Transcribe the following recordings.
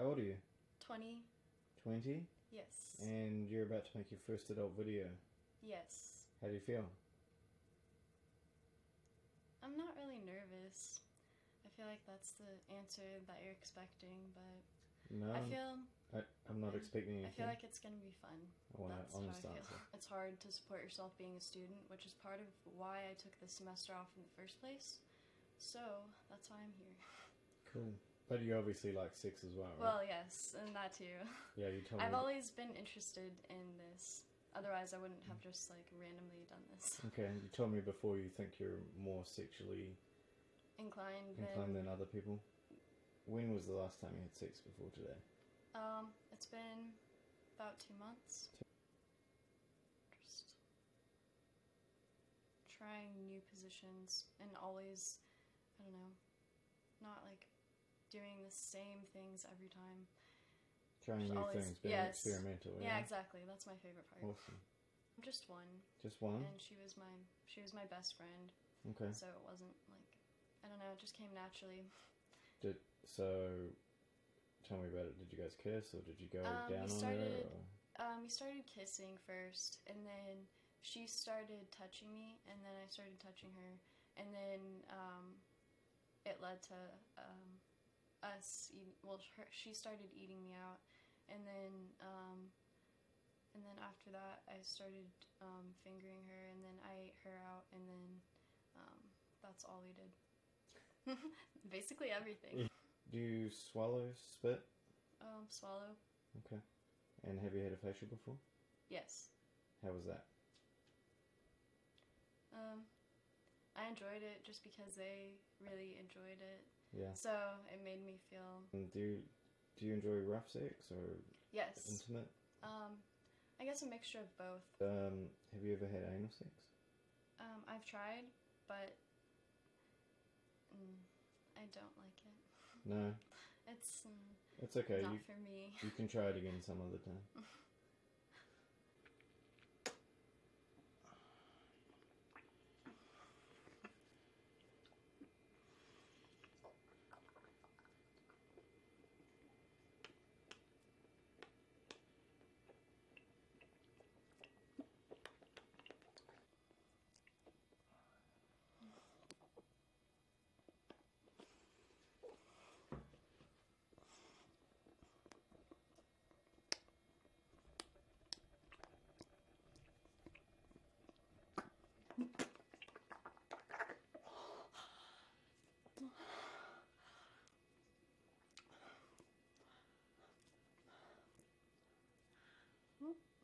How old are you? 20. 20? Yes. And you're about to make your first adult video. Yes. How do you feel? I'm not really nervous. I feel like that's the answer that you're expecting, but No, I feel I, I'm not expecting anything. I feel like it's gonna be fun. I want That's an how I feel. It's hard to support yourself being a student, which is part of why I took the semester off in the first place. So that's why I'm here. Cool. But you obviously like sex as well, right? Well, yes, and that too. yeah, you told me. I've me. always been interested in this. Otherwise, I wouldn't have just like randomly done this. Okay, you told me before you think you're more sexually Inclined, inclined than than other people. When was the last time you had sex before today? Um, it's been about two months. Just trying new positions and always, I don't know, not like doing the same things every time. Trying new always- things, being yes. experimental. Yeah, exactly. That's my favorite part. Awesome. Just one, Just one? and she was my she was my best friend, Okay. so it wasn't like I don't know. It just came naturally. Did so? Tell me about it. Did you guys kiss, or did you go Um, down on started- her? Or? Um, we started kissing first, and then she started touching me, and then I started touching her, and then um, it led to um, us. Eat, well, her, she started eating me out, and then um, and then after that, I started um, fingering her, and then I ate her out, and then um, that's all we did. Basically everything. Do you swallow spit? Um, swallow. Okay. And have you had a facial before? Yes. How was that? Um, I enjoyed it just because they really enjoyed it. Yeah. So it made me feel And do you, do you enjoy rough sex or yes. intimate? Um, I guess a mixture of both. Um, have you ever had anal sex? Um, I've tried, but mm, I don't like it. No. It's mm, It's okay. not You for me. you can try it again some other time. Tchau!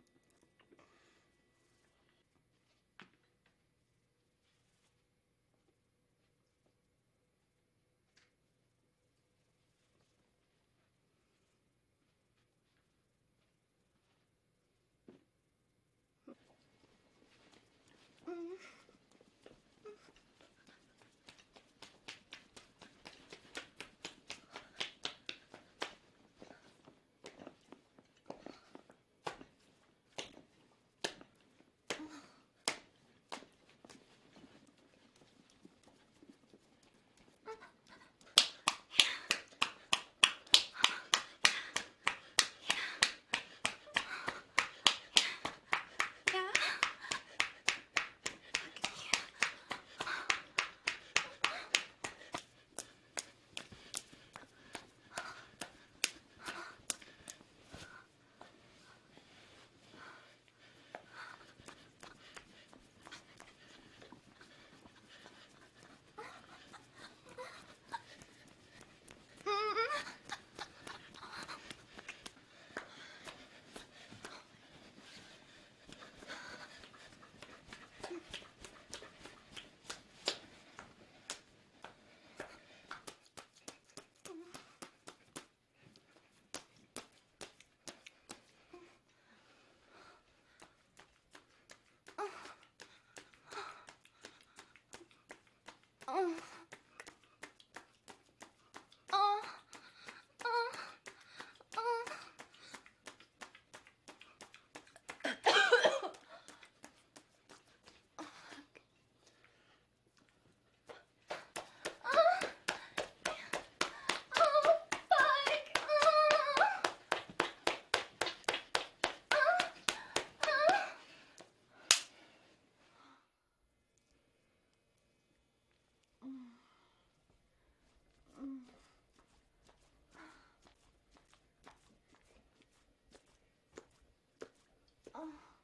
Oh.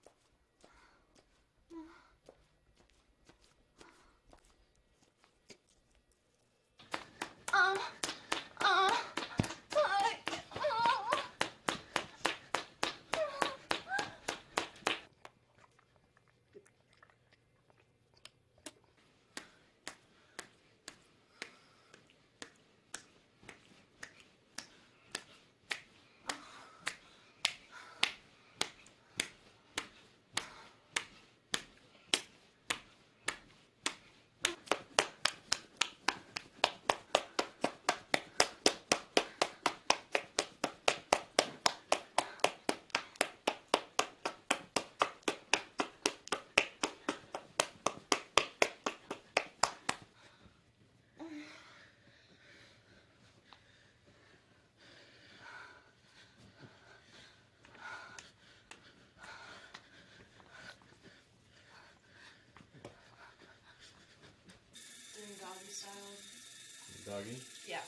Style. Doggy. Yeah,